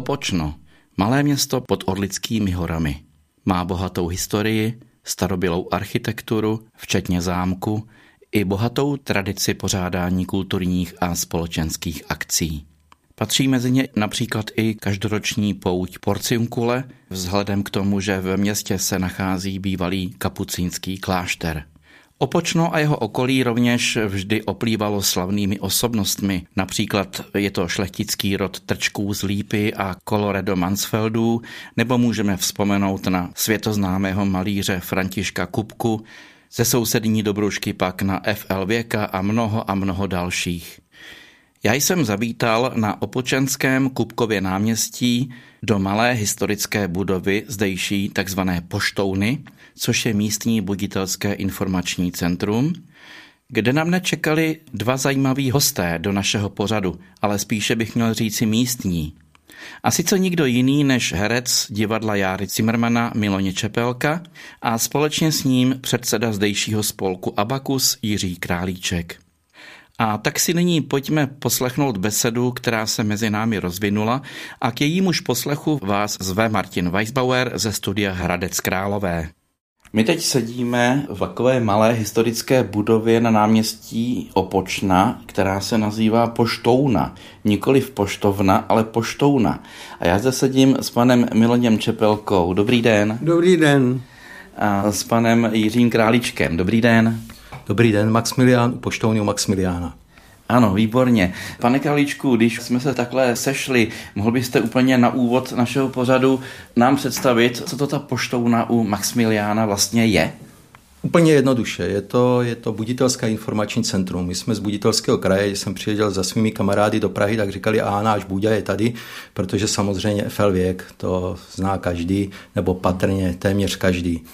Opočno, malé město pod Orlickými horami. Má bohatou historii, starobylou architekturu, včetně zámku, i bohatou tradici pořádání kulturních a společenských akcí. Patří mezi ně například i každoroční pouť Porciunkule, vzhledem k tomu, že ve městě se nachází bývalý kapucínský klášter. Opočno a jeho okolí rovněž vždy oplývalo slavnými osobnostmi. Například je to šlechtický rod Trčků z Lípy a Colorado Mansfeldů, nebo můžeme vzpomenout na světoznámého malíře Františka Kupku, ze sousední Dobrušky pak na FL Věka a mnoho a mnoho dalších. Já jsem zavítal na Opočenském Kupkově náměstí do malé historické budovy zdejší takzvané poštouny, což je místní buditelské informační centrum, kde nám nečekali dva zajímaví hosté do našeho pořadu, ale spíše bych měl říci místní. A sice nikdo jiný než herec divadla Járy Zimmermana Miloně Čepelka a společně s ním předseda zdejšího spolku Abakus Jiří Králíček. A tak si nyní pojďme poslechnout besedu, která se mezi námi rozvinula a k jejímuž poslechu vás zve Martin Weisbauer ze studia Hradec Králové. My teď sedíme v takové malé historické budově na náměstí Opočna, která se nazývá Poštouna. Nikoli v poštovna, ale Poštouna. A já zde sedím s panem Miloněm Čepelkou. Dobrý den. Dobrý den. A s panem Jiřím Králíčkem. Dobrý den. Dobrý den, Maximilián u poštovního Maximiliána. Ano, výborně. Pane Králíčku, když jsme se takhle sešli, mohl byste úplně na úvod našeho pořadu nám představit, co to ta poštovna u Maximiliána vlastně je? Úplně jednoduše. Je to, je to buditelská informační centrum. My jsme z buditelského kraje, když jsem přijeděl za svými kamarády do Prahy, tak říkali, a náš Buďa je tady, protože samozřejmě FL věk, to zná každý, nebo patrně téměř každý.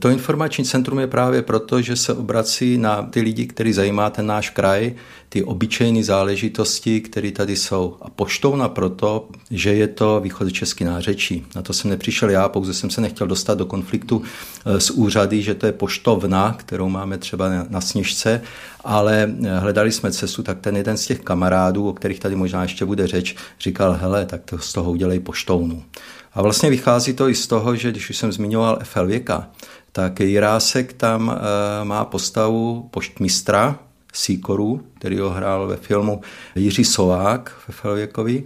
To informační centrum je právě proto, že se obrací na ty lidi, kteří zajímá ten náš kraj, ty obyčejné záležitosti, které tady jsou. A poštovna proto, že je to východočeský nářečí. Na to jsem nepřišel já, pouze jsem se nechtěl dostat do konfliktu eh, s úřady, že to je poštovna, kterou máme třeba na sněžce, ale eh, hledali jsme cestu, tak ten jeden z těch kamarádů, o kterých tady možná ještě bude řeč, říkal, hele, tak to z toho udělej poštovnu. A vlastně vychází to i z toho, že když už jsem zmiňoval FL věka, tak Jirásek tam eh, má postavu poštmistra, Sýkoru, který ho hrál ve filmu Jiří Sovák ve Felvěkovi.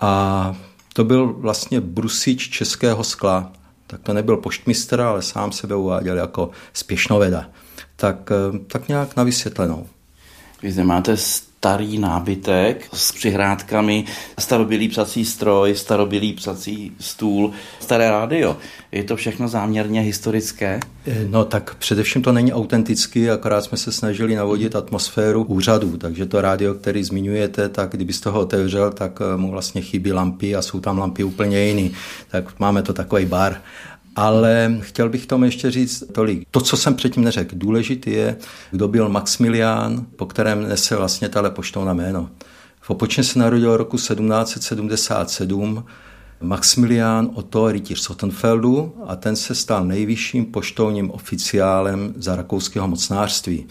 A to byl vlastně brusič českého skla. Tak to nebyl poštmistr, ale sám sebe uváděl jako spěšnoveda. Tak, eh, tak nějak na vysvětlenou. Vy zde máte starý nábytek s přihrádkami, starobylý psací stroj, starobylý psací stůl, staré rádio. Je to všechno záměrně historické? Eh, no tak především to není autentický, akorát jsme se snažili navodit atmosféru úřadů, takže to rádio, který zmiňujete, tak kdybyste ho otevřel, tak eh, mu vlastně chybí lampy a jsou tam lampy úplně jiný. Tak máme to takový bar. Ale chtěl bych tomu ještě říct tolik. To, co jsem předtím neřekl, důležitý je, kdo byl Maximilián, po kterém nese vlastně tahle poštovna jméno. V Opočně se narodil roku 1777 Maximilián Otto rytíř Sottenfeldu a ten se stal nejvyšším poštovním oficiálem za rakouského mocnářství.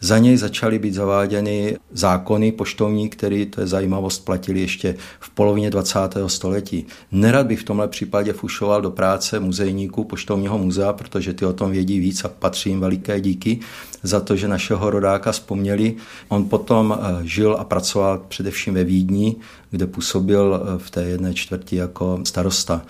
Za něj začaly být zaváděny zákony poštovní, které, to je zajímavost, platili ještě v polovině 20. století. Nerad bych v tomhle případě fušoval do práce muzejníků poštovního muzea, protože ty o tom vědí víc a patří jim veliké díky za to, že našeho rodáka vzpomněli. On potom eh, žil a pracoval především ve Vídni, kde působil eh, v té jedné čtvrti jako starosta.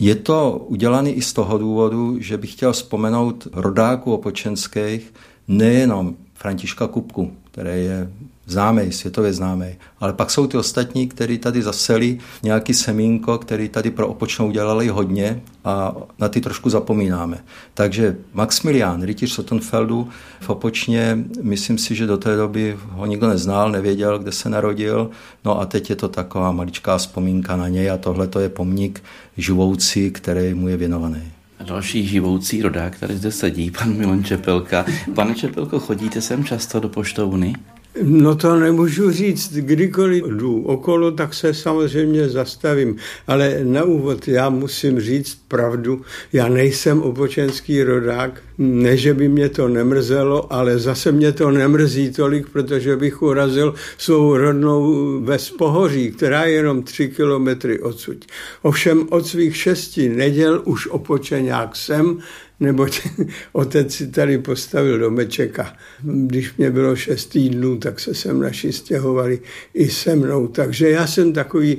Je to udělané i z toho důvodu, že bych chtěl vzpomenout rodáků opočenských, nejenom Františka Kupku, který je známý, světově známý. Ale pak jsou ty ostatní, kteří tady zaseli nějaký semínko, který tady pro Opočnou udělali hodně a na ty trošku zapomínáme. Takže Maximilian, rytíř Sottenfeldu v Opočně, myslím si, že do té doby ho nikdo neznal, nevěděl, kde se narodil. No a teď je to taková maličká vzpomínka na něj a tohle to je pomník živoucí, který mu je věnovaný. Další živoucí rodák, který zde sedí, pan Milan Čepelka. Pane Čepelko, chodíte sem často do poštovny? No to nemůžu říct, kdykoliv jdu okolo, tak se samozřejmě zastavím, ale na úvod já musím říct pravdu, já nejsem opočenský rodák, ne, že by mě to nemrzelo, ale zase mě to nemrzí tolik, protože bych urazil svou rodnou ves Pohoří, která je jenom tři kilometry odsud. Ovšem od svých šesti neděl už opočenák jsem, neboť otec si tady postavil domeček a když mě bylo šest týdnů, tak se sem naši stěhovali i se mnou. Takže já jsem takový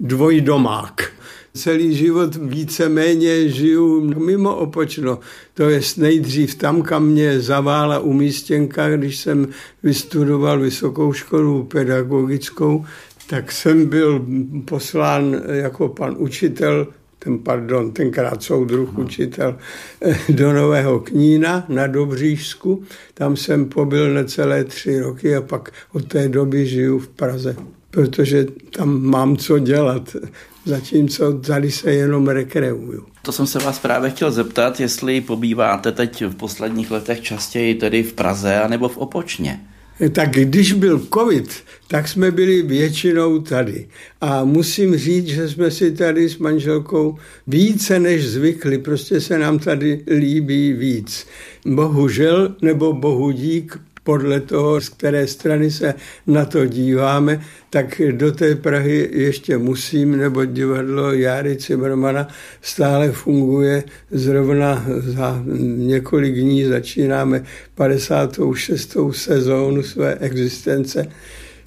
dvojdomák. Celý život víceméně žiju mimo Opočno. To je nejdřív tam, kam mě zavála umístěnka, když jsem vystudoval vysokou školu pedagogickou, tak jsem byl poslán jako pan učitel ten, pardon, tenkrát soudruh učitel do Nového Knína na Dobřížsku. Tam jsem pobyl necelé tři roky a pak od té doby žiju v Praze, protože tam mám co dělat, zatímco tady se jenom rekreuju. To jsem se vás právě chtěl zeptat, jestli pobýváte teď v posledních letech častěji tedy v Praze anebo v Opočně tak když byl covid, tak jsme byli většinou tady. A musím říct, že jsme si tady s manželkou více než zvykli, prostě se nám tady líbí víc. Bohužel, nebo bohu dík, podle toho, z které strany se na to díváme, tak do té Prahy ještě musím, nebo divadlo Járy Cimrmana stále funguje. Zrovna za několik dní začínáme 56. sezónu své existence.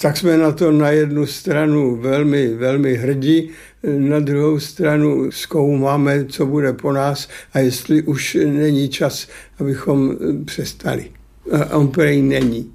Tak jsme na to na jednu stranu velmi, velmi hrdí, na druhou stranu zkoumáme, co bude po nás a jestli už není čas, abychom přestali on prej není.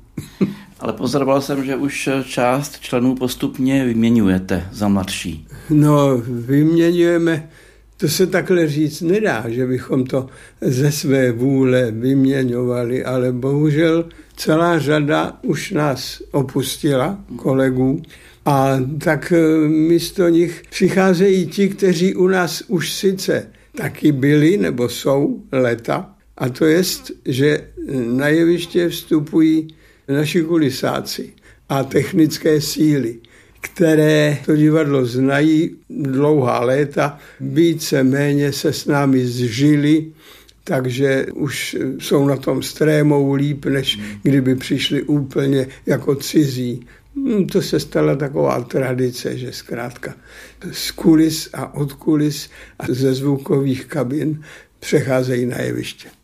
Ale pozoroval jsem, že už část členů postupně vyměňujete za mladší. No, vyměňujeme, to se takhle říct nedá, že bychom to ze své vůle vyměňovali, ale bohužel celá řada už nás opustila, kolegů, a tak e, místo nich přicházejí ti, kteří u nás už sice taky byli nebo jsou leta, a to je, že na jeviště vstupují naši kulisáci a technické síly, které to divadlo znají dlouhá léta, více méně se s námi zžili, takže už jsou na tom strémou líp, než kdyby přišli úplně jako cizí. Hm, to se stala taková tradice, že zkrátka z kulis a od kulis a ze zvukových kabin přecházejí na jeviště.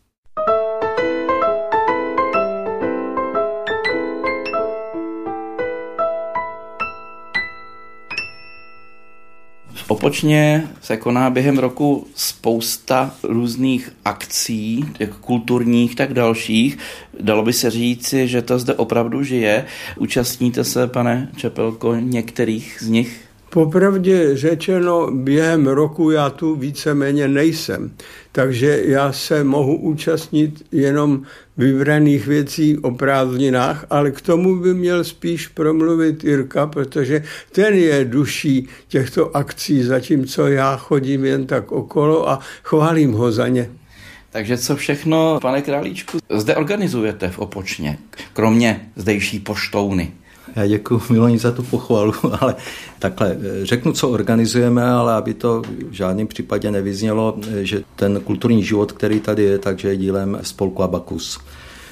Opočně se koná během roku spousta různých akcí, jak kulturních, tak dalších. Dalo by se říci, že to zde opravdu žije. Účastníte se, pane Čepelko, některých z nich? Popravdě řečeno, během roku já tu víceméně nejsem, takže já se mohu účastnit jenom vybraných věcí o prázdninách, ale k tomu by měl spíš promluvit Jirka, protože ten je duší těchto akcí, zatímco já chodím jen tak okolo a chválím ho za ně. Takže co všechno, pane Králíčku, zde organizujete v Opočně, kromě zdejší poštouny? Já děkuji Miloni za tu pochvalu, ale takhle řeknu, co organizujeme, ale aby to v žádném případě nevyznělo, že ten kulturní život, který tady je, takže je dílem spolku Abakus.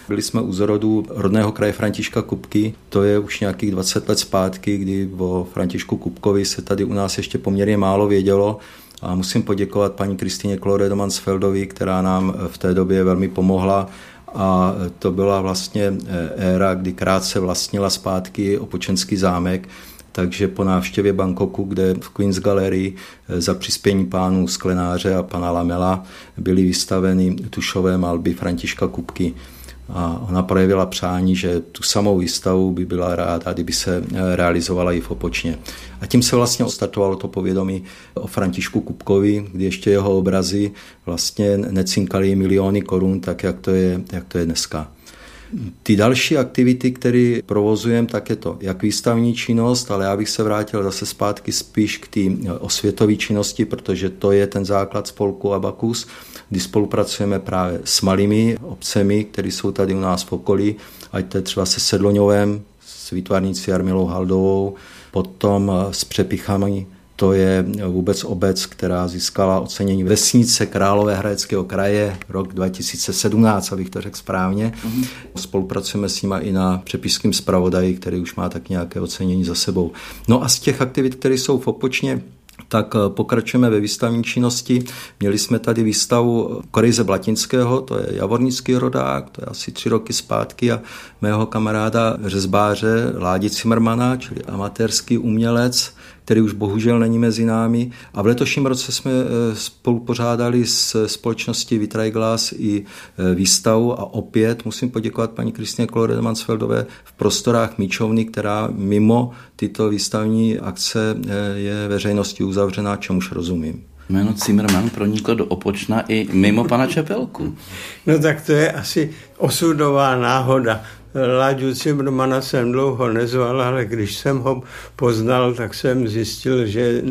Byli jsme u zrodu rodného kraje Františka Kupky, to je už nějakých 20 let zpátky, kdy o Františku Kupkovi se tady u nás ještě poměrně málo vědělo. A musím poděkovat paní Kristýně Klore Mansfeldovi, která nám v té době velmi pomohla a to byla vlastně eh, éra, kdy krátce vlastnila zpátky Opočenský zámek, takže po návštěvě Bangkoku, kde v Queen's Gallery eh, za přispění pánů Sklenáře a pana Lamela byly vystaveny tušové malby Františka Kupky. A ona projevila přání, že tu samou výstavu by byla ráda, kdyby se eh, realizovala i v Opočně. A tím se vlastně startovalo to povědomí o Františku Kupkovi, kdy ještě jeho obrazy vlastně necinkaly miliony korun, tak jak to je, jak to je dneska. Ty další aktivity, které provozujeme, tak je to jak výstavní činnost, ale já bych se vrátil zase zpátky spíš k té osvětové činnosti, protože to je ten základ spolku Abakus, kdy spolupracujeme právě s malými obcemi, které jsou tady u nás v okolí, ať to je třeba se Sedloňovem, s výtvarnicí Jarmilou Haldovou, potom s přepichami to je vůbec obec, která získala ocenění Vesnice Královéhradeckého kraje rok 2017, abych to řekl správně. Mm-hmm. Spolupracujeme s nimi i na přepiským zpravodaji, který už má tak nějaké ocenění za sebou. No a z těch aktivit, které jsou v Opočně, tak eh, pokračujeme ve výstavní činnosti. Měli jsme tady výstavu Korejze Blatinského, to je javornický rodák, to je asi tři roky zpátky a mého kamaráda řezbáře Ládi Zimmermana, čili amatérský umělec, který už bohužel není mezi námi. A v letošním roce jsme eh, spolupořádali s společností Vitray Glass i eh, výstavu a opět musím poděkovat paní Kristině Klore Mansfeldové v prostorách Míčovny, která mimo tyto výstavní akce eh, je veřejnosti uzavřená, čemuž rozumím. Jméno Zimmermann proniklo do Opočna i mimo pana Čepelku. No tak to je asi osudová náhoda. Láďu Cimrmana jsem dlouho nezval, ale když jsem ho poznal, tak jsem zjistil, že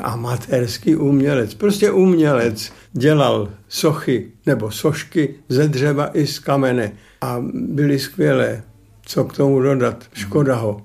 amatérský umělec, prostě umělec, dělal sochy nebo sošky ze dřeva i z kamene a byly skvělé. Co k tomu dodat? Škoda ho.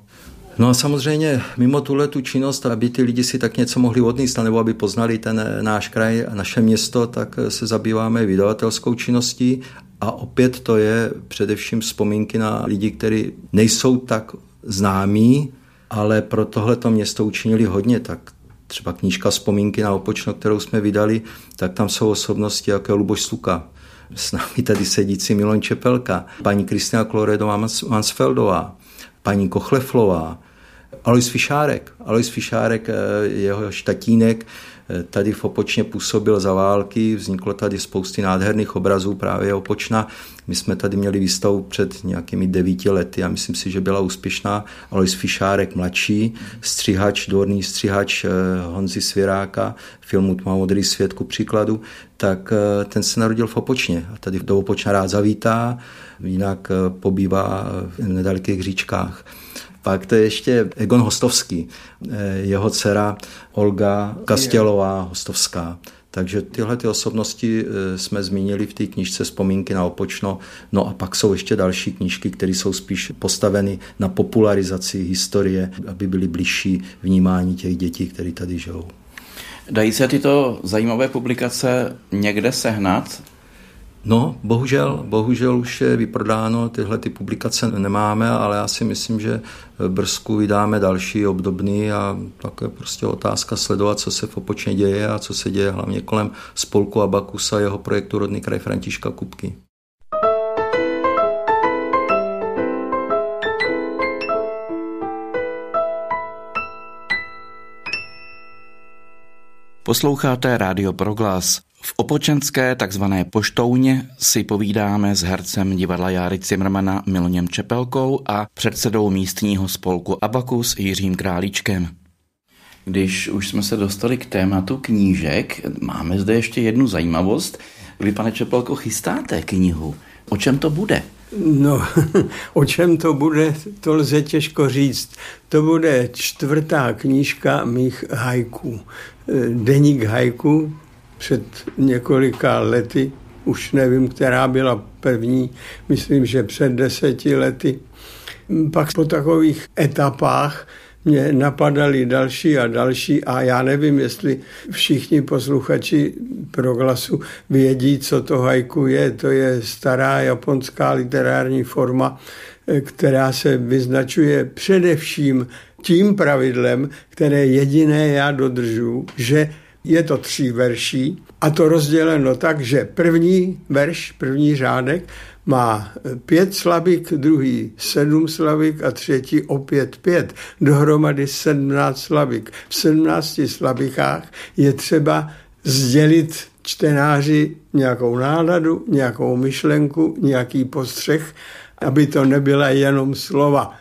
No a samozřejmě mimo tuhle tu činnost, aby ty lidi si tak něco mohli odníst, nebo aby poznali ten náš kraj a naše město, tak se zabýváme vydavatelskou činností a opět to je především vzpomínky na lidi, kteří nejsou tak známí, ale pro tohleto město učinili hodně, tak třeba knížka Vzpomínky na Opočno, kterou jsme vydali, tak tam jsou osobnosti jako Luboš Sluka, s námi tady sedící Milon Čepelka, paní Kristina Kloredová Mansfeldová, paní Kochleflová, Alois Fišárek. Alois Fišárek, eh, jeho štatínek, eh, tady v Opočně působil za války, vzniklo tady spousty nádherných obrazů právě Opočna. My jsme tady měli výstavu před nějakými devíti lety a myslím si, že byla úspěšná. Alois Fišárek mladší, střihač, dvorný střihač eh, Honzi Svěráka, filmu Tma modrý svět ku příkladu, tak ten se narodil v Opočně a tady do Opočna rád zavítá, jinak pobývá v nedalekých říčkách. Pak to je ještě Egon Hostovský, eh, jeho dcera Olga Kastělová Hostovská. Takže tyhle ty osobnosti eh, jsme zmínili v té knižce Vzpomínky na Opočno. No a pak jsou ještě další knížky, které jsou spíš postaveny na popularizaci historie, aby byly blížší vnímání těch dětí, které tady žijou. Dají se tyto zajímavé publikace někde sehnat? No, bohužel, bohužel už je vyprodáno, tyhle ty publikace nemáme, ale já si myslím, že Brzku vydáme další obdobný a tak je prostě otázka sledovat, co se v Opočně děje a co se děje hlavně kolem spolku Abakusa jeho projektu Rodný kraj Františka Kupky. Posloucháte Rádio Proglas. V opočenské takzvané poštouně si povídáme s hercem divadla Járy Cimrmana Miloněm Čepelkou a předsedou místního spolku Abakus Jiřím Králíčkem. Když už jsme se dostali k tématu knížek, máme zde ještě jednu zajímavost. Vy, pane Čepelko, chystáte knihu. O čem to bude? No, o čem to bude, to lze těžko říct. To bude čtvrtá knížka mých hajků. Deník hajku, před několika lety, už nevím, která byla první, myslím, že před deseti lety. Pak po takových etapách mě napadaly další a další a já nevím, jestli všichni posluchači proglasu vědí, co to haiku je. To je stará japonská literární forma, která se vyznačuje především tím pravidlem, které jediné já dodržu, že je to tří verší a to rozděleno tak, že první verš, první řádek má pět slabik, druhý sedm slabik a třetí opět pět. Dohromady sedmnáct slabik. V sedmnácti slabikách je třeba sdělit čtenáři nějakou náladu, nějakou myšlenku, nějaký postřeh, aby to nebyla jenom slova.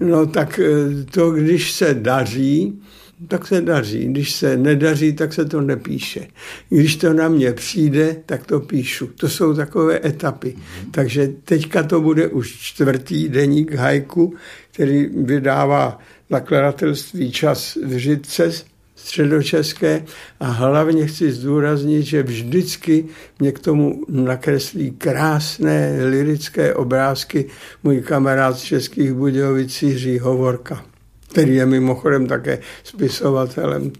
No tak eh, to, když se daří, tak se daří. Když se nedaří, tak se to nepíše. Když to na mě přijde, tak to píšu. To jsou takové etapy. Takže teďka to bude už čtvrtý deník hajku, který vydává nakladatelství Čas v Žitce středočeské a hlavně chci zdůraznit, že vždycky mě k tomu nakreslí krásné lirické obrázky můj kamarád z Českých Budějovic Jiří Hovorka, který je mimochodem také spisovatelem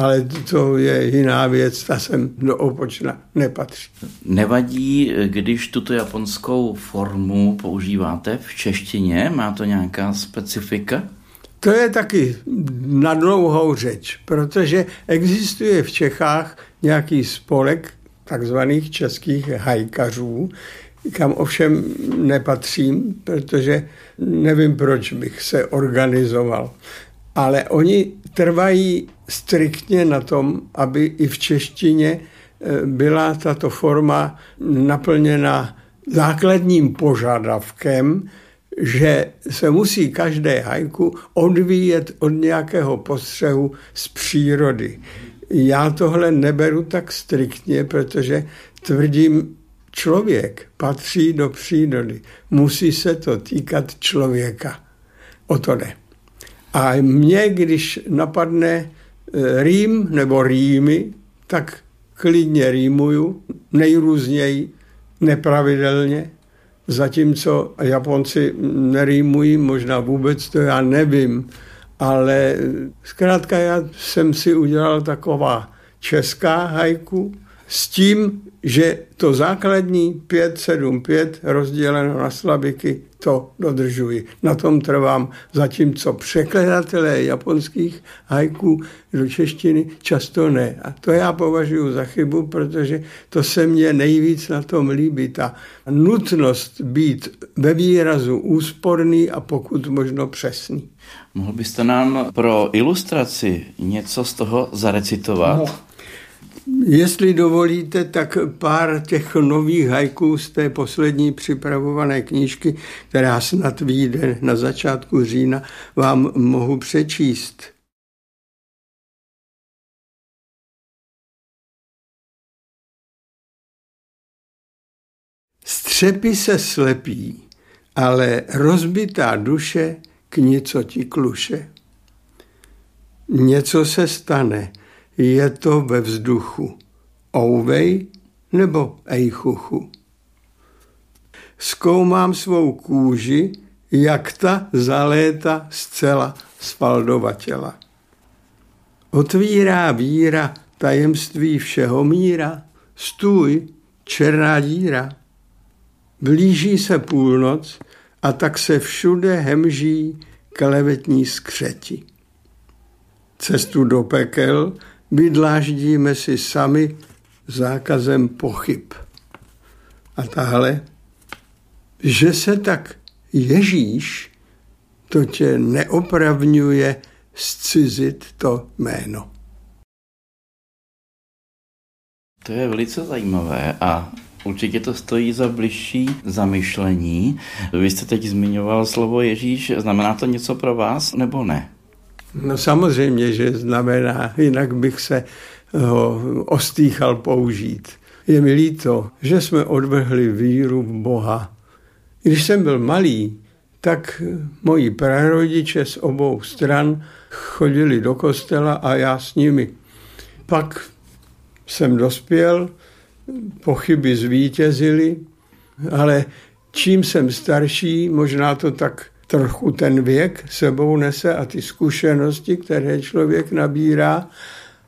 ale to je jiná věc, ta sem do opočna nepatří. Nevadí, když tuto japonskou formu používáte v češtině? Má to nějaká specifika? To je taky na dlouhou řeč, protože existuje v Čechách nějaký spolek takzvaných českých hajkařů, kam ovšem nepatřím, protože nevím, proč bych se organizoval. Ale oni trvají striktně na tom, aby i v češtině eh, byla tato forma naplněna základním požadavkem, že se musí každé hajku odvíjet od nějakého postřehu z přírody. Já tohle neberu tak striktně, protože tvrdím, člověk patří do přírody. Musí se to týkat člověka. O to ne. A mě, když napadne Eh, rým nebo rýmy, tak klidně rýmuju, nejrůzněji, nepravidelně, zatímco Japonci nerýmují, možná vůbec to já nevím, ale zkrátka já jsem si udělal taková česká hajku s tím, že to základní 5-7-5 rozděleno na slabiky, to dodržuji. Na tom trvám, zatímco překladatelé japonských hajků do češtiny často ne. A to já považuji za chybu, protože to se mně nejvíc na tom líbí. Ta nutnost být ve výrazu úsporný a pokud možno přesný. Mohl byste nám pro ilustraci něco z toho zarecitovat? No. Jestli dovolíte, tak pár těch nových hajků z té poslední připravované knížky, která snad vyjde na začátku října, vám mohu přečíst. Střepy se slepí, ale rozbitá duše k něco ti kluše. Něco se stane, je to ve vzduchu. Ouvej nebo ejchuchu. Zkoumám svou kůži, jak ta za léta zcela spaldova těla. Otvírá víra tajemství všeho míra, stůj, černá díra. Blíží se půlnoc a tak se všude hemží klevetní skřeti. Cestu do pekel vydláždíme si sami zákazem pochyb. A tahle, že se tak Ježíš, to tě neopravňuje zcizit to jméno. To je velice zajímavé a Určitě to stojí za bližší zamyšlení. Vy jste teď zmiňoval slovo Ježíš. Znamená to něco pro vás nebo ne? No samozřejmě, že znamená, jinak bych se ho ostýchal použít. Je mi líto, že jsme odvrhli víru v Boha. Když jsem byl malý, tak moji prarodiče z obou stran chodili do kostela a já s nimi. Pak jsem dospěl, pochyby zvítězily, ale čím jsem starší, možná to tak trochu ten věk sebou nese a ty zkušenosti, které člověk nabírá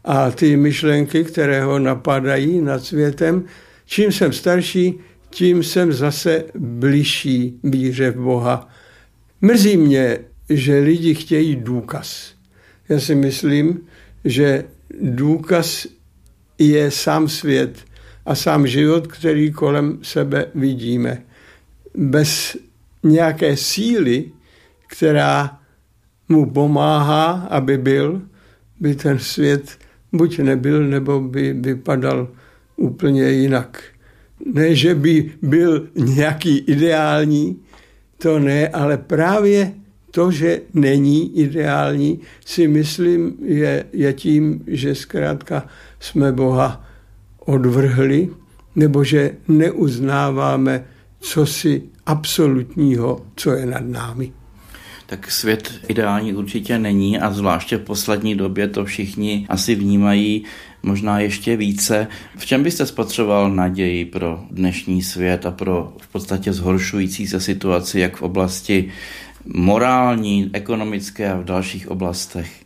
a ty myšlenky, které ho napadají nad světem. Čím jsem starší, tím jsem zase bližší víře v Boha. Mrzí mě, že lidi chtějí důkaz. Já si myslím, že důkaz je sám svět a sám život, který kolem sebe vidíme. Bez nějaké síly, která mu pomáhá, aby byl, by ten svět buď nebyl, nebo by vypadal úplně jinak. Ne, že by byl nějaký ideální, to ne, ale právě to, že není ideální, si myslím, je, je tím, že zkrátka jsme Boha odvrhli, nebo že neuznáváme co si absolutního, co je nad námi. Tak svět ideální určitě není a zvláště v poslední době to všichni asi vnímají možná ještě více. V čem byste spotřeboval naději pro dnešní svět a pro v podstatě zhoršující se situaci, jak v oblasti morální, ekonomické a v dalších oblastech?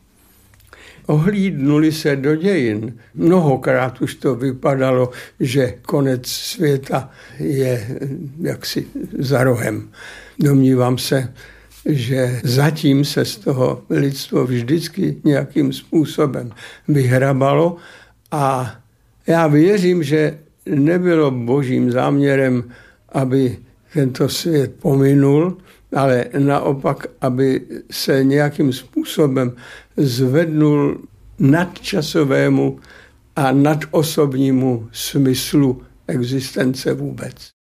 Ohlídnuli se do dějin. Mnohokrát už to vypadalo, že konec světa je jaksi za rohem. Domnívám se, že zatím se z toho lidstvo vždycky nějakým způsobem vyhrabalo a já věřím, že nebylo božím záměrem, aby tento svět pominul, ale naopak, aby se nějakým způsobem zvednul nadčasovému a nadosobnímu smyslu existence vůbec.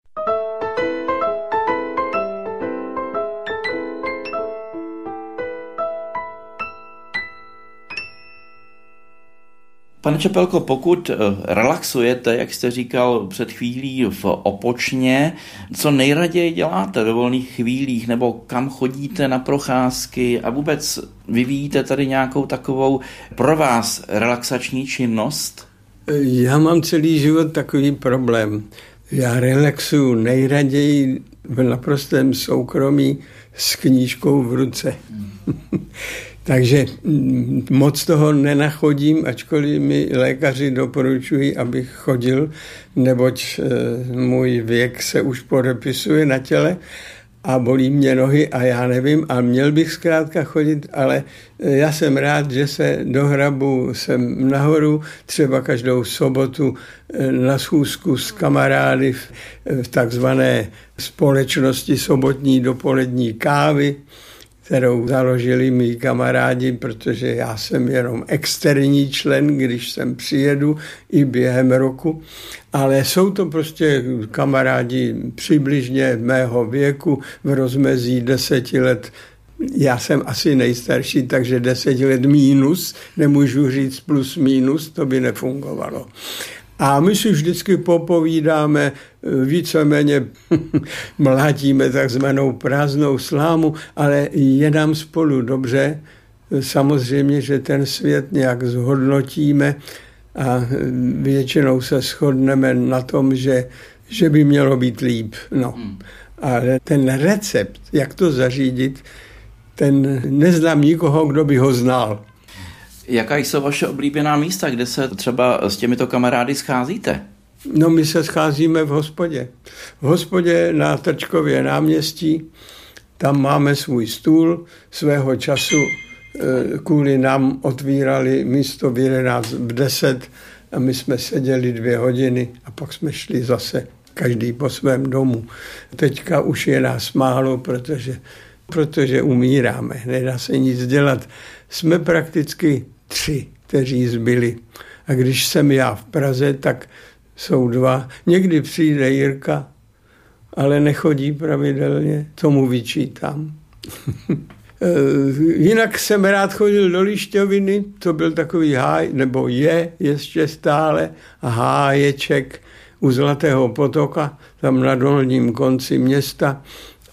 Pane Čepelko, pokud eh, relaxujete, jak jste říkal před chvílí v Opočně, co nejraději děláte ve volných chvílích, nebo kam chodíte na procházky a vůbec vyvíjíte tady nějakou takovou pro vás relaxační činnost? Já mám celý život takový problém. Já relaxuju nejraději v naprostém soukromí s knížkou v ruce. Hmm. Takže mm, moc toho nenachodím, ačkoliv mi lékaři doporučují, abych chodil, neboť eh, můj věk se už podepisuje na těle a bolí mě nohy a já nevím, a měl bych zkrátka chodit, ale eh, já jsem rád, že se dohrabu sem nahoru, třeba každou sobotu eh, na schůzku s kamarády v, v takzvané společnosti sobotní dopolední kávy, kterou založili mý kamarádi, protože já jsem jenom externí člen, když sem přijedu i během roku, ale jsou to prostě kamarádi přibližně mého věku v rozmezí deseti let já jsem asi nejstarší, takže deset let mínus, nemůžu říct plus mínus, to by nefungovalo. A my si vždycky popovídáme, víceméně mlátíme takzvanou prázdnou slámu, ale je nám spolu dobře. Samozřejmě, že ten svět nějak zhodnotíme a většinou se shodneme na tom, že, že by mělo být líp. No. Hmm. Ale ten recept, jak to zařídit, ten neznám nikoho, kdo by ho znal. Jaká jsou vaše oblíbená místa, kde se třeba s těmito kamarády scházíte? No my se scházíme v hospodě. V hospodě na Trčkově náměstí, tam máme svůj stůl, svého času eh, kvůli nám otvírali místo v 11, v 10 a my jsme seděli dvě hodiny a pak jsme šli zase každý po svém domu. Teďka už je nás málo, protože, protože umíráme, nedá se nic dělat. Jsme prakticky tři, kteří zbyli. A když jsem já v Praze, tak jsou dva. Někdy přijde Jirka, ale nechodí pravidelně, tomu vyčítám. Eh, jinak jsem rád chodil do Lišťoviny, to byl takový háj, nebo je ještě stále háječek u Zlatého potoka, tam na dolním konci města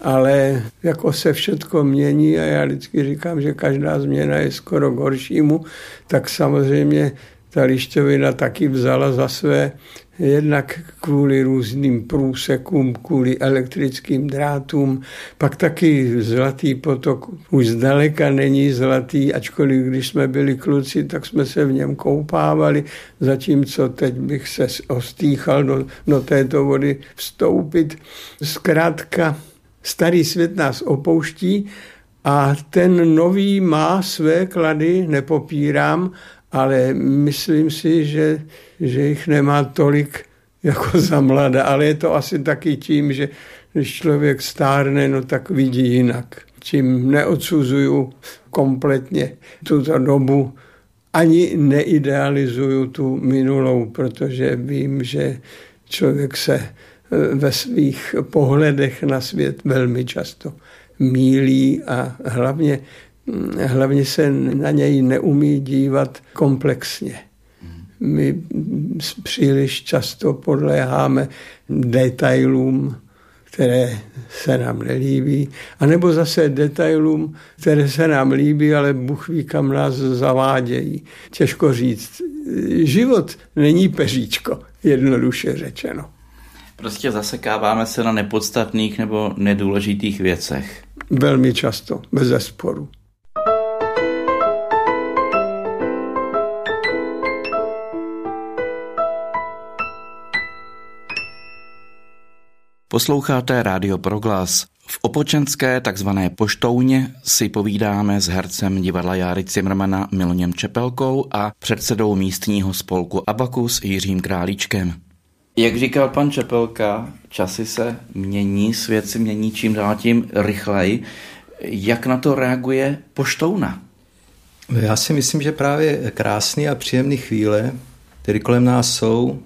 ale jako se všechno mění a já vždycky říkám, že každá změna je skoro k horšímu, tak samozřejmě ta lišťovina taky vzala za své jednak kvůli různým průsekům, kvůli elektrickým drátům, pak taky zlatý potok už zdaleka není zlatý, ačkoliv když jsme byli kluci, tak jsme se v něm koupávali, zatímco teď bych se ostýchal do, do této vody vstoupit. Zkrátka, starý svět nás opouští a ten nový má své klady, nepopírám, ale myslím si, že, že jich nemá tolik jako za mlada, ale je to asi taky tím, že když člověk stárne, no tak vidí jinak. Čím neodsuzuju kompletně tuto dobu, ani neidealizuju tu minulou, protože vím, že člověk se ve svých pohledech na svět velmi často mílí a hlavně, hlavně se na něj neumí dívat komplexně. My příliš často podléháme detailům, které se nám nelíbí, anebo zase detailům, které se nám líbí, ale Bůh ví, kam nás zavádějí. Těžko říct. Život není peříčko, jednoduše řečeno. Prostě zasekáváme se na nepodstatných nebo nedůležitých věcech. Velmi často, bez zesporu. Posloucháte Rádio Proglas. V Opočenské takzvané poštouně si povídáme s hercem divadla Járy Cimrmana Miloněm Čepelkou a předsedou místního spolku Abakus Jiřím Králíčkem. Jak říkal pan Čepelka, časy se mění, svět se mění čím dál tím rychleji. Jak na to reaguje poštouna? Já si myslím, že právě krásné a příjemné chvíle, které kolem nás jsou,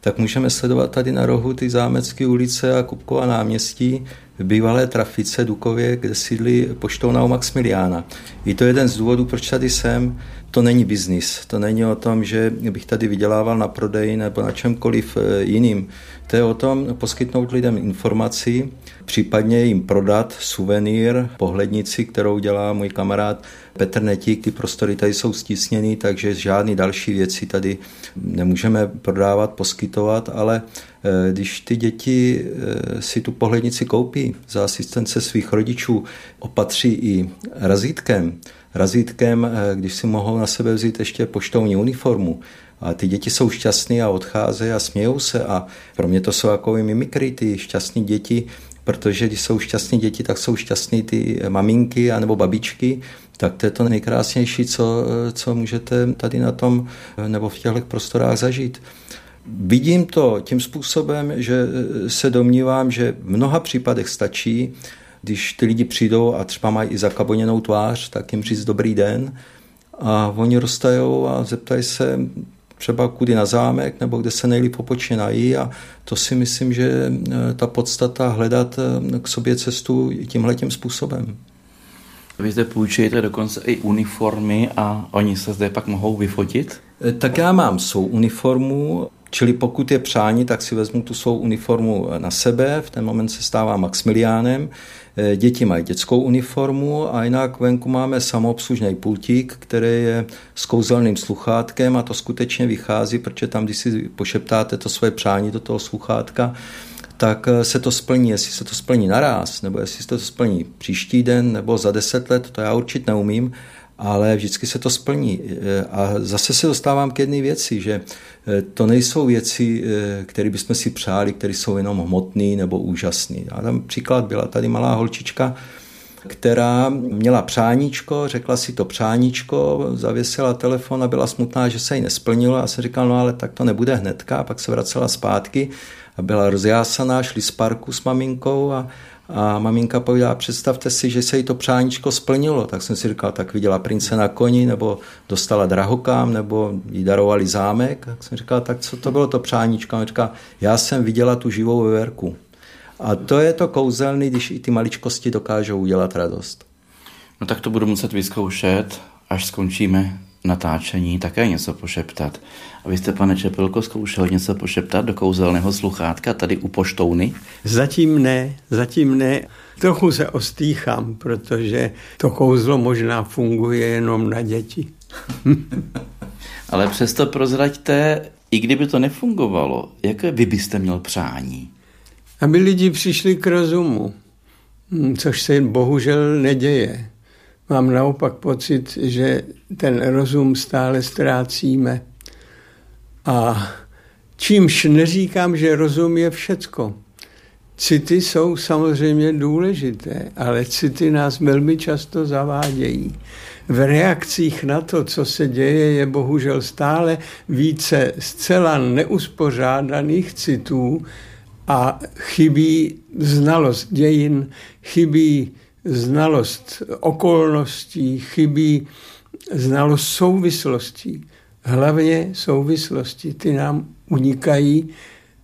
tak můžeme sledovat tady na rohu ty zámecké ulice a Kupkova náměstí v bývalé trafice Dukově, kde sídlí poštovna u Maximiliána. I to je jeden z důvodů, proč tady jsem. To není biznis, to není o tom, že bych tady vydělával na prodeji nebo na čemkoliv eh, jiným. To je o tom poskytnout lidem informaci, případně jim prodat suvenýr, pohlednici, kterou dělá můj kamarád Petr Netík. Ty prostory tady jsou stisněny, takže žádný další věci tady nemůžeme prodávat, poskytovat, ale eh, když ty děti eh, si tu pohlednici koupí za asistence svých rodičů, opatří i razítkem, razítkem, eh, když si mohou na sebe vzít ještě poštovní uniformu, a ty děti jsou šťastné a odcházejí a smějou se. A pro mě to jsou jako mimikry, ty šťastné děti, protože když jsou šťastní děti, tak jsou šťastné ty maminky anebo babičky, tak to je to nejkrásnější, co, co můžete tady na tom nebo v těchto prostorách zažít. Vidím to tím způsobem, že se domnívám, že v mnoha případech stačí, když ty lidi přijdou a třeba mají i zakaboněnou tvář, tak jim říct dobrý den a oni roztajou a zeptají se, třeba kudy na zámek, nebo kde se nejlíp opočínají a to si myslím, že eh, ta podstata hledat eh, k sobě cestu tímhletím způsobem. Vy zde půjčujete dokonce i uniformy a oni se zde pak mohou vyfotit? Eh, tak já mám svou uniformu, čili pokud je přání, tak si vezmu tu svou uniformu na sebe, v ten moment se stávám Maximiliánem, děti mají dětskou uniformu a jinak venku máme samoobslužný pultík, který je s kouzelným sluchátkem a to skutečně vychází, protože tam, když si pošeptáte to své přání do toho sluchátka, tak eh, se to splní, jestli se to splní naraz, nebo jestli se to splní příští den, nebo za deset let, to já určitě neumím, ale vždycky se to splní. Eh, a zase se dostávám k jedné věci, že eh, to nejsou věci, eh, které bychom si přáli, které jsou jenom hmotné nebo úžasné. A tam příklad byla tady malá holčička, která měla přáníčko, řekla si to přáníčko, zavěsila telefon a byla smutná, že se jí nesplnilo a se říkal, no ale tak to nebude hnedka, pak se vracela zpátky a byla rozjásaná, šli z parku s maminkou a, a maminka povídá, představte si, že se jí to přáníčko splnilo. Tak jsem si říkal, tak viděla prince na koni, nebo dostala drahokám, nebo jí darovali zámek. Tak jsem říkal, tak co to bylo to přáníčko? A říká, já jsem viděla tu živou veverku. A to je to kouzelný, když i ty maličkosti dokážou udělat radost. No tak to budu muset vyzkoušet, až skončíme natáčení, také něco pošeptat. A vy jste, pane Čepelko, zkoušel něco pošeptat do kouzelného sluchátka tady u poštouny? Zatím ne, zatím ne. Trochu se ostýchám, protože to kouzlo možná funguje jenom na děti. Ale přesto prozraďte, i kdyby to nefungovalo, jaké vy byste měl přání? Aby lidi přišli k rozumu, hm, což se bohužel neděje. Mám naopak pocit, že ten rozum stále ztrácíme. A čímž neříkám, že rozum je všecko. City jsou samozřejmě důležité, ale city nás velmi často zavádějí. V reakcích na to, co se děje, je bohužel stále více zcela neuspořádaných citů a chybí znalost dějin, chybí znalost okolností, chybí znalost souvislostí. Hlavně souvislosti, ty nám unikají.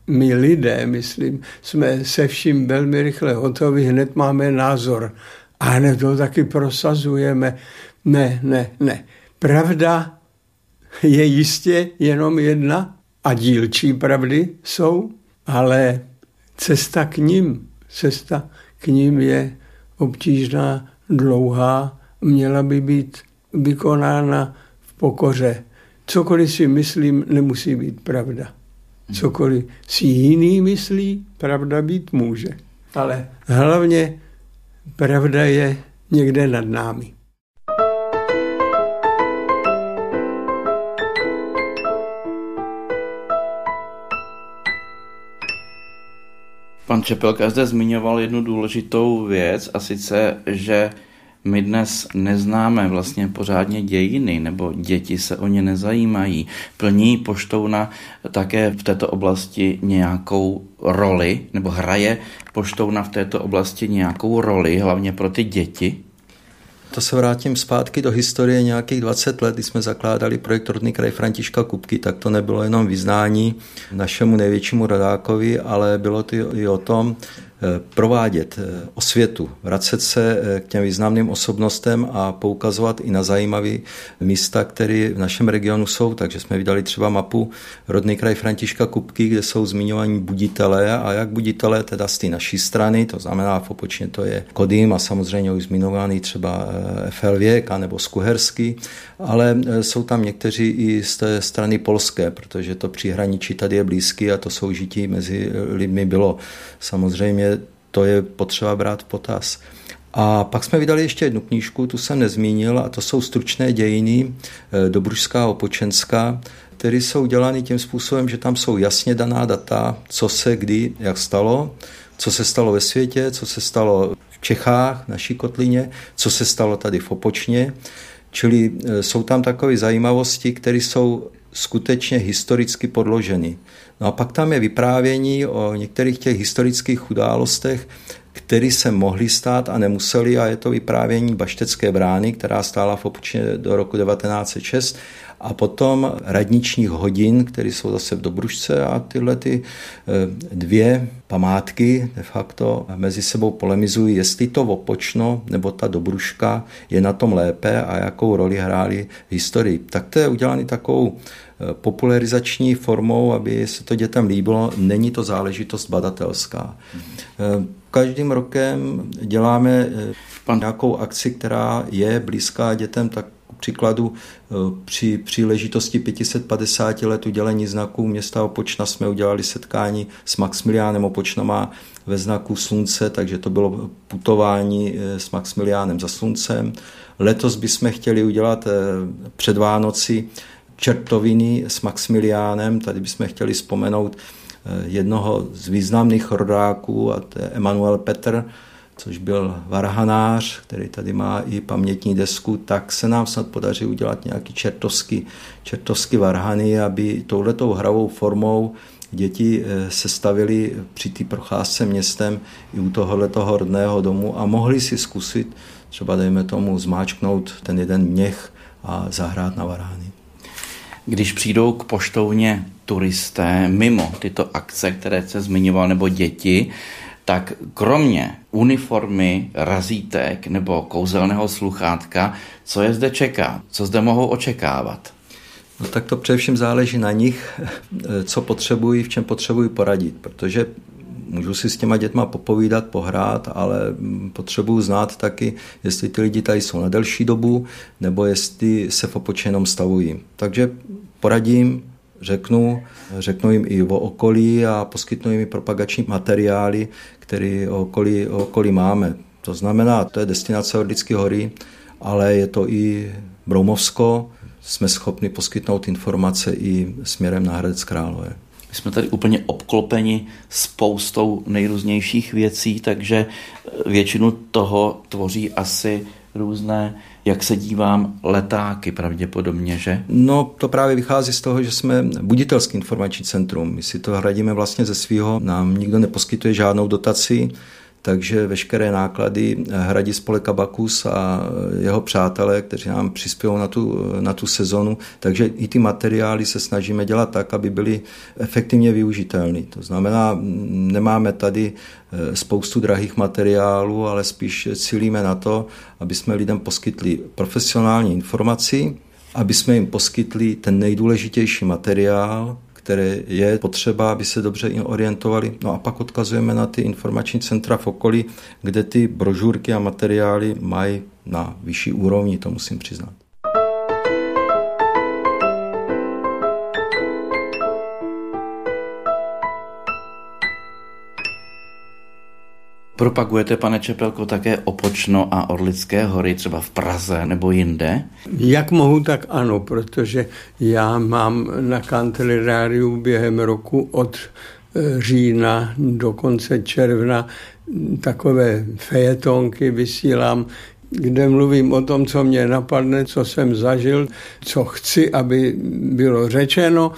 My lidé, myslím, jsme se vším velmi rychle hotovi, hned máme názor a hned to taky prosazujeme. Ne, ne, ne. Pravda je jistě jenom jedna a dílčí pravdy jsou, ale cesta k ním cesta k ním je obtížná, dlouhá, měla by být vykonána v pokoře. Cokoliv si myslím, nemusí být pravda. Cokoliv si jiný myslí, pravda být může. Ale hlavně pravda je někde nad námi. Pan Čepelka zde zmiňoval jednu důležitou věc a sice, že my dnes neznáme vlastně pořádně dějiny, nebo děti se o ně nezajímají. Plní poštovna také v této oblasti nějakou roli, nebo hraje poštovna v této oblasti nějakou roli, hlavně pro ty děti? To se vrátím zpátky do historie nějakých 20 let, kdy jsme zakládali projekt Rodný kraj Františka Kupky, tak to nebylo jenom vyznání našemu největšímu rodákovi, ale bylo to i o tom, provádět eh, osvětu, vracet se eh, k těm významným osobnostem a poukazovat i na zajímavé místa, které v našem regionu jsou. Takže jsme vydali třeba mapu rodný kraj Františka Kupky, kde jsou zmiňovaní buditelé a jak buditelé teda z té naší strany, to znamená v opočně to je Kodým a samozřejmě už zmiňovaný třeba Felvěk nebo Skuherský, ale jsou tam někteří i z té strany polské, protože to příhraničí tady je blízký a to soužití mezi lidmi bylo. Samozřejmě to je potřeba brát v potaz. A pak jsme vydali ještě jednu knížku, tu jsem nezmínil, a to jsou stručné dějiny eh, Dobružská Opočenská, které jsou dělány tím způsobem, že tam jsou jasně daná data, co se kdy, jak stalo, co se stalo ve světě, co se stalo v Čechách, naší kotlině, co se stalo tady v Opočně. Čili eh, jsou tam takové zajímavosti, které jsou skutečně historicky podloženy. No a pak tam je vyprávění o některých těch historických událostech, které se mohly stát a nemuseli a je to vyprávění Baštecké brány, která stála v Opočně do roku 1906 a potom radničních hodin, které jsou zase v Dobružce a tyhle ty eh, dvě památky de facto mezi sebou polemizují, jestli to Opočno nebo ta Dobružka je na tom lépe a jakou roli hráli v historii. Tak to je udělané takovou eh, popularizační formou, aby se to dětem líbilo. Není to záležitost badatelská. Eh, každým rokem děláme nějakou akci, která je blízká dětem, tak příkladu eh, při příležitosti 550 let udělení znaků města Opočna jsme udělali setkání s Maximiliánem Opočna má ve znaku slunce, takže to bylo putování eh, s Maximiliánem za sluncem. Letos bychom chtěli udělat eh, před Vánoci čertoviny s Maximiliánem, tady bychom chtěli vzpomenout jednoho z významných rodáků, a to je Emanuel Petr, což byl varhanář, který tady má i pamětní desku, tak se nám snad podaří udělat nějaký čertovský, čertovský varhany, aby touhletou hravou formou děti eh, se stavili při té procházce městem i u tohoto rodného domu a mohli si zkusit třeba dejme tomu zmáčknout ten jeden měch a zahrát na varhany. Když přijdou k poštovně turisté mimo tyto akce, které se zmiňoval, nebo děti, tak kromě uniformy, razítek nebo kouzelného sluchátka, co je zde čeká? Co zde mohou očekávat? No tak to především záleží na nich, co potřebují, v čem potřebují poradit, protože můžu si s těma dětma popovídat, pohrát, ale potřebuju znát taky, jestli ty lidi tady jsou na delší dobu, nebo jestli se v opočenom stavují. Takže poradím, řeknu, řeknu jim i o okolí a poskytnu jim i propagační materiály, které o okolí, o okolí máme. To znamená, to je destinace Orlické hory, ale je to i Broumovsko, jsme schopni poskytnout informace i směrem na Hradec Králové. My jsme tady úplně obklopeni spoustou nejrůznějších věcí, takže většinu toho tvoří asi různé jak se dívám, letáky pravděpodobně, že? No, to právě vychází z toho, že jsme buditelský informační centrum. My si to hradíme vlastně ze svého, nám nikdo neposkytuje žádnou dotaci, takže veškeré náklady hradí spolek Abakus a jeho přátelé, kteří nám přispějí na tu, na tu sezonu. Takže i ty materiály se snažíme dělat tak, aby byly efektivně využitelné. To znamená, nemáme tady eh, spoustu drahých materiálů, ale spíš cílíme na to, aby jsme lidem poskytli profesionální informaci, aby jsme jim poskytli ten nejdůležitější materiál, které je potřeba, aby se dobře orientovali. No a pak odkazujeme na ty informační centra v okolí, kde ty brožurky a materiály mají na vyšší úrovni, to musím přiznat. Propagujete, pane Čepelko, také Opočno a Orlické hory, třeba v Praze nebo jinde? Jak mohu, tak ano, protože já mám na kanceláriu během roku od e, října do konce června takové fejetonky vysílám, kde mluvím o tom, co mě napadne, co jsem zažil, co chci, aby bylo řečeno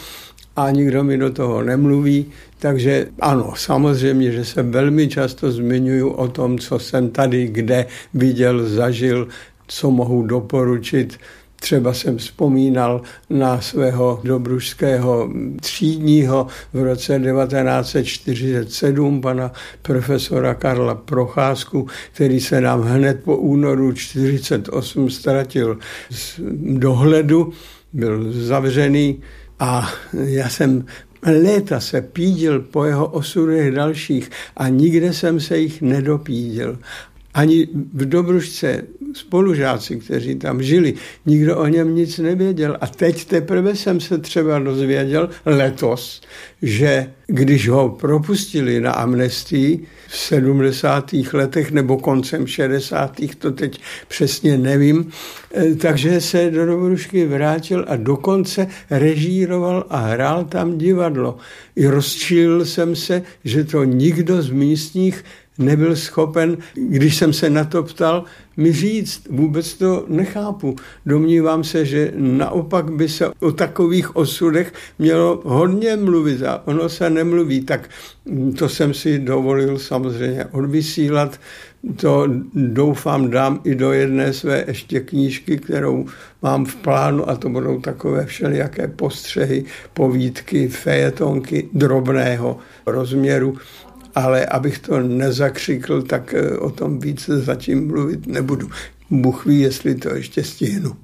a nikdo mi do toho nemluví. Takže ano, samozřejmě, že se velmi často zmiňuju o tom, co jsem tady kde viděl, zažil, co mohu doporučit. Třeba jsem vzpomínal na svého dobružského třídního v roce 1947 pana profesora Karla Procházku, který se nám hned po únoru 1948 ztratil z dohledu, byl zavřený a já jsem léta se pídil po jeho osudech dalších a nikde jsem se jich nedopídil. Ani v Dobružce spolužáci, kteří tam žili, nikdo o něm nic nevěděl. A teď teprve jsem se třeba dozvěděl letos, že když ho propustili na amnestii v 70. letech nebo koncem 60. to teď přesně nevím, eh, takže se do Dobrušky vrátil a dokonce režíroval a hrál tam divadlo. I rozčílil jsem se, že to nikdo z místních nebyl schopen, když jsem se na to ptal, mi říct. Vůbec to nechápu. Domnívám se, že naopak by se o takových osudech mělo hodně mluvit a ono se nemluví. Tak to jsem si dovolil samozřejmě odvysílat. To doufám dám i do jedné své ještě knížky, kterou mám v plánu a to budou takové všelijaké postřehy, povídky, fejetonky drobného rozměru ale abych to nezakřikl, tak eh, o tom více zatím mluvit nebudu. Bůh ví, jestli to ještě stihnu.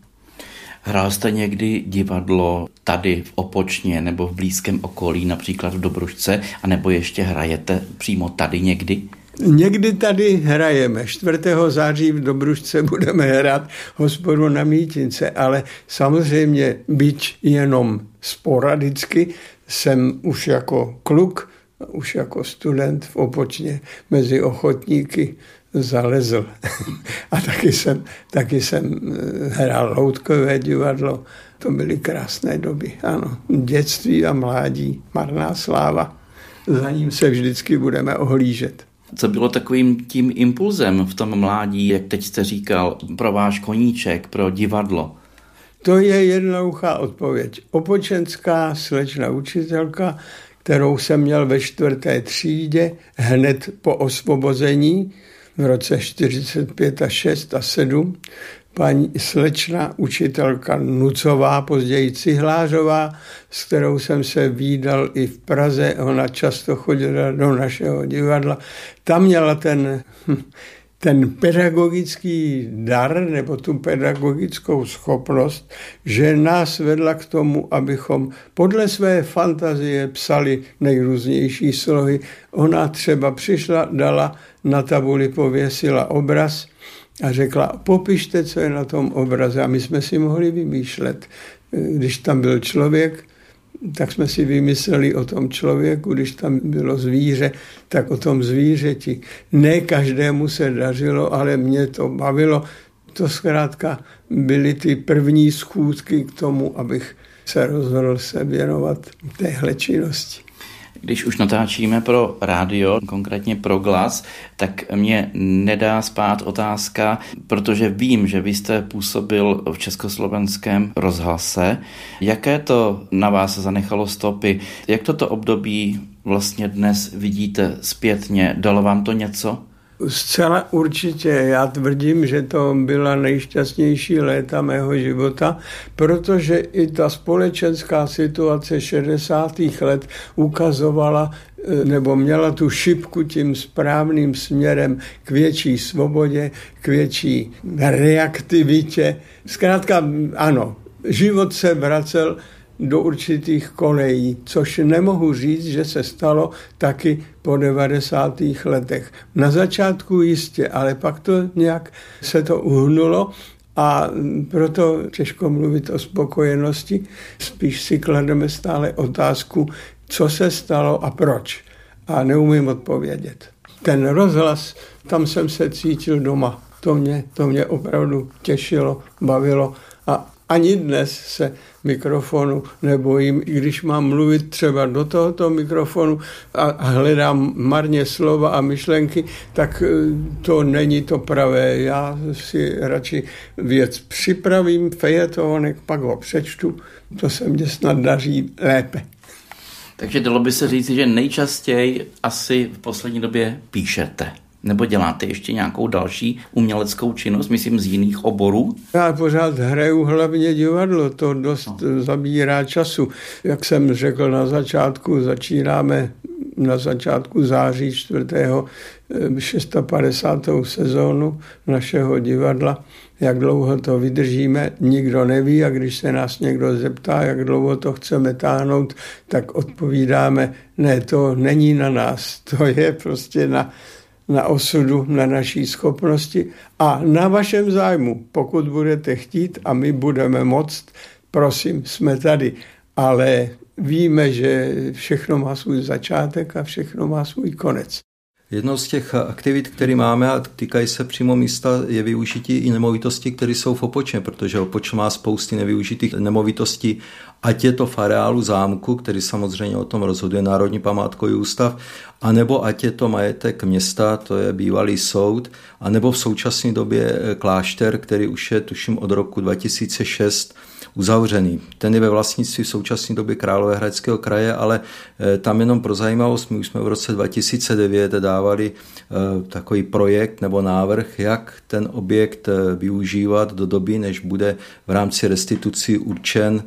Hrál jste někdy divadlo tady v Opočně nebo v blízkém okolí, například v Dobružce, anebo ještě hrajete přímo tady někdy? Někdy tady hrajeme. 4. září v Dobružce budeme hrát hospodu na Mítince, ale samozřejmě byť jenom sporadicky jsem už jako kluk už jako student v Opočně mezi ochotníky zalezl. A taky jsem, taky jsem eh, hrál loutkové divadlo. To byly krásné doby, ano. Dětství a mládí, marná sláva. Za ním se vždycky budeme ohlížet. Co bylo takovým tím impulzem v tom mládí, jak teď jste říkal, pro váš koníček, pro divadlo? To je jednoduchá odpověď. Opočenská slečna učitelka kterou jsem měl ve čtvrté třídě hned po osvobození v roce 45 a 6 a 7. Paní slečna učitelka Nucová, později Cihlářová, s kterou jsem se výdal i v Praze, ona často chodila do našeho divadla. Tam měla ten hm, ten pedagogický dar nebo tu pedagogickou schopnost, že nás vedla k tomu, abychom podle své fantazie psali nejrůznější slohy. Ona třeba přišla, dala na tabuli, pověsila obraz a řekla, popište, co je na tom obraze. A my jsme si mohli vymýšlet. Když tam byl člověk, tak jsme si vymysleli o tom člověku, když tam bylo zvíře, tak o tom zvířeti. Ne každému se dařilo, ale mě to bavilo. To zkrátka byly ty první schůzky k tomu, abych se rozhodl se věnovat téhle činnosti. Když už natáčíme pro rádio, konkrétně pro glas, tak mě nedá spát otázka, protože vím, že vy jste působil v československém rozhlase. Jaké to na vás zanechalo stopy? Jak toto období vlastně dnes vidíte zpětně? Dalo vám to něco? Zcela určitě. Já tvrdím, že to byla nejšťastnější léta mého života, protože i ta společenská situace 60. let ukazovala eh, nebo měla tu šipku tím správným směrem k větší svobodě, k větší reaktivitě. Zkrátka ano, život se vracel do určitých kolejí, což nemohu říct, že se stalo taky po 90. letech. Na začátku jistě, ale pak to nějak se to uhnulo a proto těžko mluvit o spokojenosti. Spíš si klademe stále otázku, co se stalo a proč. A neumím odpovědět. Ten rozhlas, tam jsem se cítil doma. To mě, to mě opravdu těšilo, bavilo a ani dnes se mikrofonu nebojím, i když mám mluvit třeba do tohoto mikrofonu a hledám marně slova a myšlenky, tak eh, to není to pravé. Já si radši věc připravím, fejetonek, pak ho přečtu, to se mně snad daří lépe. Takže dalo by se říct, že nejčastěji asi v poslední době píšete. Nebo děláte ještě nějakou další uměleckou činnost, myslím z jiných oborů? Já pořád hraju hlavně divadlo, to dost no. zabírá času. Jak jsem řekl na začátku, začínáme na začátku září 4. 650. sezónu našeho divadla. Jak dlouho to vydržíme, nikdo neví a když se nás někdo zeptá, jak dlouho to chceme táhnout, tak odpovídáme, ne, to není na nás, to je prostě na na osudu, na naší schopnosti a na vašem zájmu. Pokud budete chtít a my budeme moct, prosím, jsme tady. Ale víme, že všechno má svůj začátek a všechno má svůj konec. Jednou z těch aktivit, které máme a týkají se přímo místa, je využití i nemovitostí, které jsou v Opočně, protože Opoč má spousty nevyužitých nemovitostí, ať je to v areálu zámku, který samozřejmě o tom rozhoduje Národní památkový ústav, anebo ať je to majetek města, to je bývalý soud, anebo v současné době klášter, který už je tuším od roku 2006 uzavřený. Ten je ve vlastnictví v současné době Královéhradeckého kraje, ale eh, tam jenom pro zajímavost, my už jsme v roce 2009 dávali eh, takový projekt nebo návrh, jak ten objekt eh, využívat do doby, než bude v rámci restitucí určen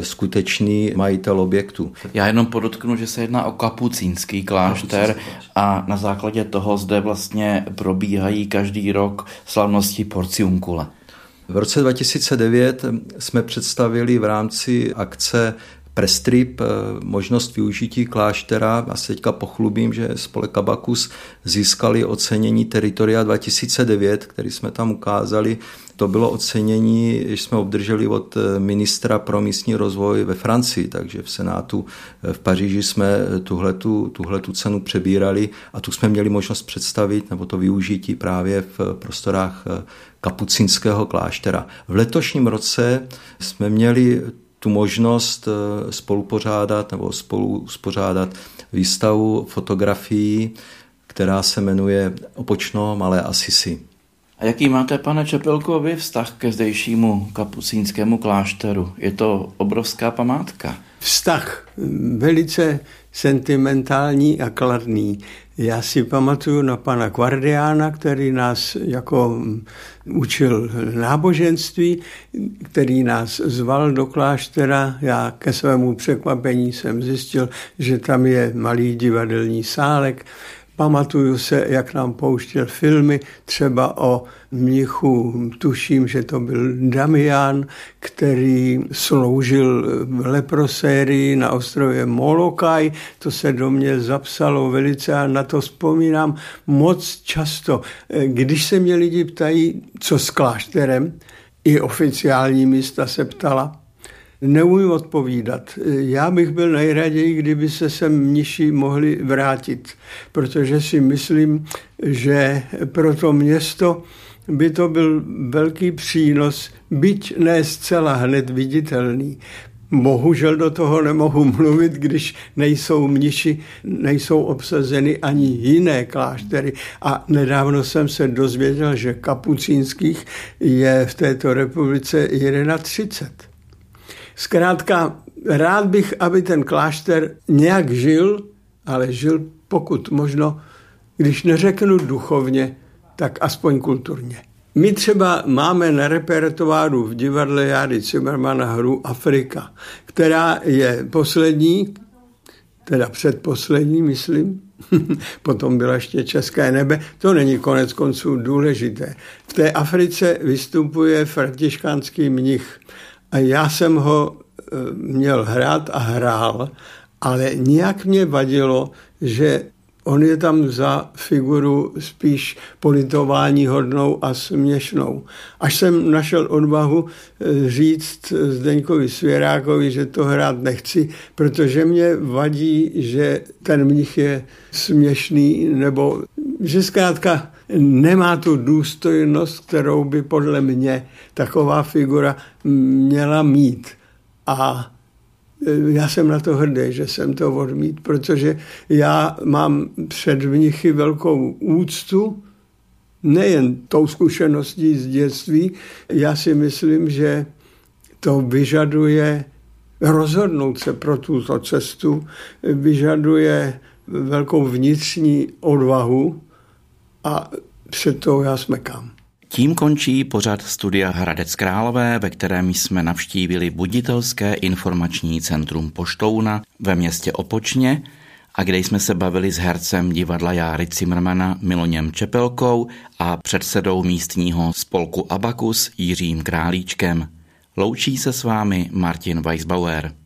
skutečný majitel objektu. Já jenom podotknu, že se jedná o kapucínský klášter a na základě toho zde vlastně probíhají každý rok slavnosti porciunkule. V roce 2009 jsme představili v rámci akce Prestrip eh, možnost využití kláštera. Já se teďka pochlubím, že spolek Abakus získali ocenění Teritoria 2009, který jsme tam ukázali. To bylo ocenění, že jsme obdrželi od eh, ministra pro místní rozvoj ve Francii, takže v Senátu eh, v Paříži jsme tuhletu, tuhletu cenu přebírali a tu jsme měli možnost představit, nebo to využití právě v prostorách kapucínského kláštera. V letošním roce jsme měli tu možnost eh, spolupořádat nebo spolu uspořádat výstavu fotografií, která se jmenuje Opočno Malé Asisi. A jaký máte, pane Čepelko, vy vztah ke zdejšímu kapucínskému klášteru? Je to obrovská památka. Vztah velice sentimentální a kladný. Já si pamatuju na pana Guardiana, který nás jako učil náboženství, který nás zval do kláštera. Já ke svému překvapení jsem zjistil, že tam je malý divadelní sálek Pamatuju se, jak nám pouštěl filmy, třeba o mnichu, tuším, že to byl Damian, který sloužil v leprosérii na ostrově Molokaj. To se do mě zapsalo velice a na to vzpomínám moc často. Když se mě lidi ptají, co s klášterem, i oficiální místa se ptala, Neumím odpovídat. Já bych byl nejraději, kdyby se sem mniši mohli vrátit, protože si myslím, že pro to město by to byl velký přínos, byť ne zcela hned viditelný. Bohužel do toho nemohu mluvit, když nejsou mniši, nejsou obsazeny ani jiné kláštery. A nedávno jsem se dozvěděl, že kapucínských je v této republice 31. Zkrátka, rád bych, aby ten klášter nějak žil, ale žil pokud možno, když neřeknu duchovně, tak aspoň kulturně. My třeba máme na repertoáru v divadle Jády Zimmermana hru Afrika, která je poslední, teda předposlední, myslím, potom byla ještě České nebe, to není konec konců důležité. V té Africe vystupuje františkánský mnich a já jsem ho měl hrát a hrál, ale nějak mě vadilo, že On je tam za figuru spíš politování hodnou a směšnou. Až jsem našel odvahu eh, říct Zdeňkovi Svěrákovi, že to hrát nechci, protože mě vadí, že ten mnich je směšný, nebo že zkrátka nemá tu důstojnost, kterou by podle mě taková figura měla mít. A Eh, já jsem na to hrdý, že jsem to odmít, protože já mám před mnichy velkou úctu, nejen tou zkušeností z dětství. Já si myslím, že to vyžaduje rozhodnout se pro tuto cestu, vyžaduje velkou vnitřní odvahu a před toho já smekám. Tím končí pořad studia Hradec Králové, ve kterém jsme navštívili buditelské informační centrum Poštouna ve městě Opočně a kde jsme se bavili s hercem divadla Járy Cimrmana Miloněm Čepelkou a předsedou místního spolku Abakus Jiřím Králíčkem. Loučí se s vámi Martin Weisbauer.